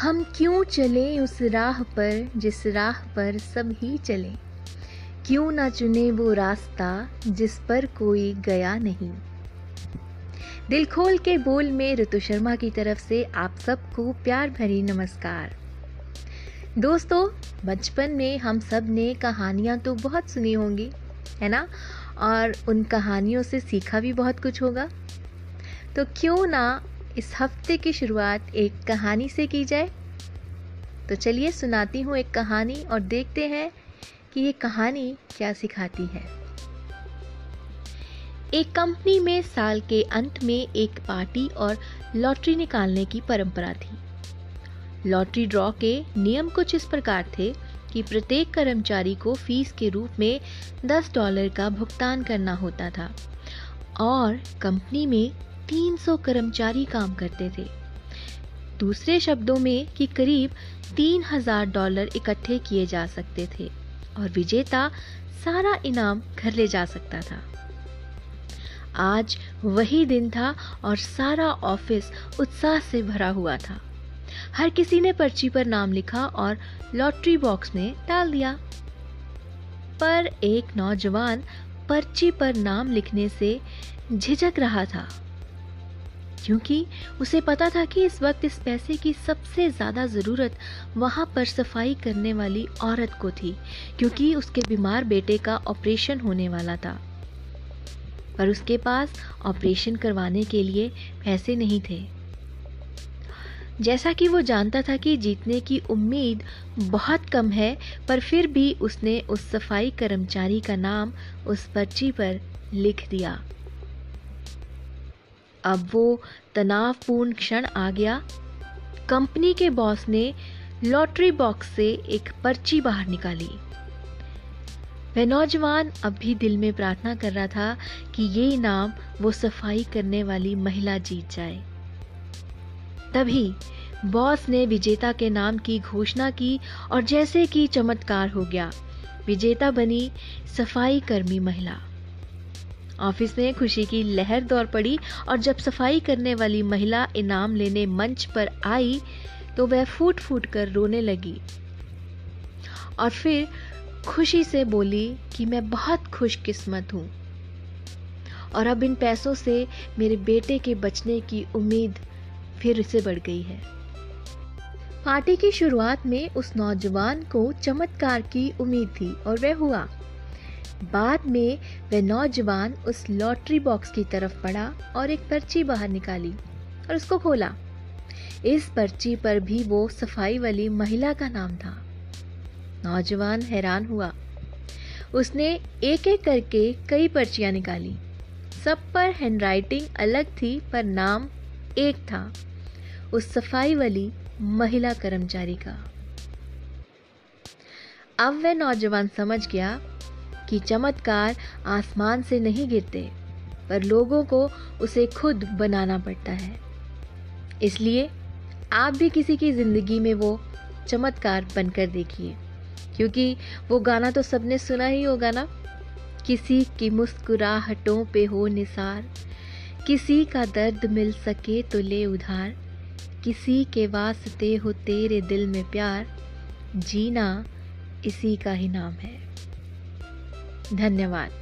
हम क्यों चले उस राह पर, जिस राह पर सब ही चले? क्यों ना चुने वो रास्ता, जिस पर कोई गया नहीं? दिल खोल के बोल में ऋतु शर्मा की तरफ़ से आप सबको प्यार भरी नमस्कार। दोस्तों, बचपन में हम सबने कहानियाँ तो बहुत सुनी होंगी, है ना? और उन कहानियों से सीखा भी बहुत कुछ होगा। तो क्यों ना इस हफ़्ते की शुरुआत एक कहानी से की जाए। तो चलिए सुनाती हूँ एक कहानी और देखते हैं कि ये कहानी क्या सिखाती है। एक कंपनी में साल के अंत में एक पार्टी और लॉटरी निकालने की परंपरा थी। लॉटरी ड्रॉ के नियम कुछ इस प्रकार थे कि प्रत्येक कर्मचारी को फ़ीस के रूप में 10 डॉलर का भुगतान करना होता था और कंपनी में 300 कर्मचारी काम करते थे। दूसरे शब्दों में कि करीब 3000 डॉलर इकट्ठे किए जा सकते थे और विजेता सारा इनाम घर ले जा सकता था। आज वही दिन था और सारा ऑफ़िस उत्साह से भरा हुआ था। हर किसी ने पर्ची पर नाम लिखा और लॉटरी बॉक्स में डाल दिया। पर एक नौजवान पर्ची पर नाम लिखने से झिझक रहा था। क्योंकि उसे पता था कि इस वक्त इस पैसे की सबसे ज़्यादा ज़रूरत वहाँ पर सफ़ाई करने वाली औरत को थी, क्योंकि उसके बीमार बेटे का ऑपरेशन होने वाला था। पर उसके पास ऑपरेशन करवाने के लिए पैसे नहीं थे। जैसा कि वो जानता था कि जीतने की उम्मीद बहुत कम है, पर फिर भी उसने उस सफ़ाई कर्मचारी का नाम उस पर्ची पर लिख दिया। अब वो तनावपूर्ण क्षण आ गया। कंपनी के बॉस ने लॉटरी बॉक्स से एक पर्ची बाहर निकाली। वह नौजवान अब भी दिल में प्रार्थना कर रहा था कि ये इनाम वो सफ़ाई करने वाली महिला जीत जाए। तभी बॉस ने विजेता के नाम की घोषणा की और जैसे कि चमत्कार हो गया, विजेता बनी सफ़ाई कर्मी महिला। ऑफ़िस में खुशी की लहर दौड़ पड़ी और जब सफ़ाई करने वाली महिला इनाम लेने मंच पर आई तो वह फूट फूट कर रोने लगी। और फिर खुशी से बोली कि मैं बहुत खुशकिस्मत हूँ। और अब इन पैसों से मेरे बेटे के बचने की उम्मीद फिर से बढ़ गई है। पार्टी की शुरुआत में उस नौजवान को चमत्कार की उम्मीद थी और वह हुआ। बाद में वह नौजवान उस लॉटरी बॉक्स की तरफ़ बढ़ा और एक पर्ची बाहर निकाली और उसको खोला। इस पर्ची पर भी वो सफ़ाई वाली महिला का नाम था। नौजवान हैरान हुआ। उसने एक एक करके कई पर्चियाँ निकाली। सब पर हैंडराइटिंग अलग थी, पर नाम एक था। उस सफ़ाई वाली महिला कर्मचारी का। अब वह नौजवान समझ गया कि चमत्कार आसमान से नहीं गिरते, पर लोगों को उसे खुद बनाना पड़ता है। इसलिए आप भी किसी की ज़िंदगी में वो चमत्कार बनकर देखिए, क्योंकि वो गाना तो सबने सुना ही होगा ना? किसी की मुस्कुराहटों पे हो निसार, किसी का दर्द मिल सके तो ले उधार, किसी के वास्ते हो तेरे दिल में प्यार, जीना इसी का ही नाम है। धन्यवाद।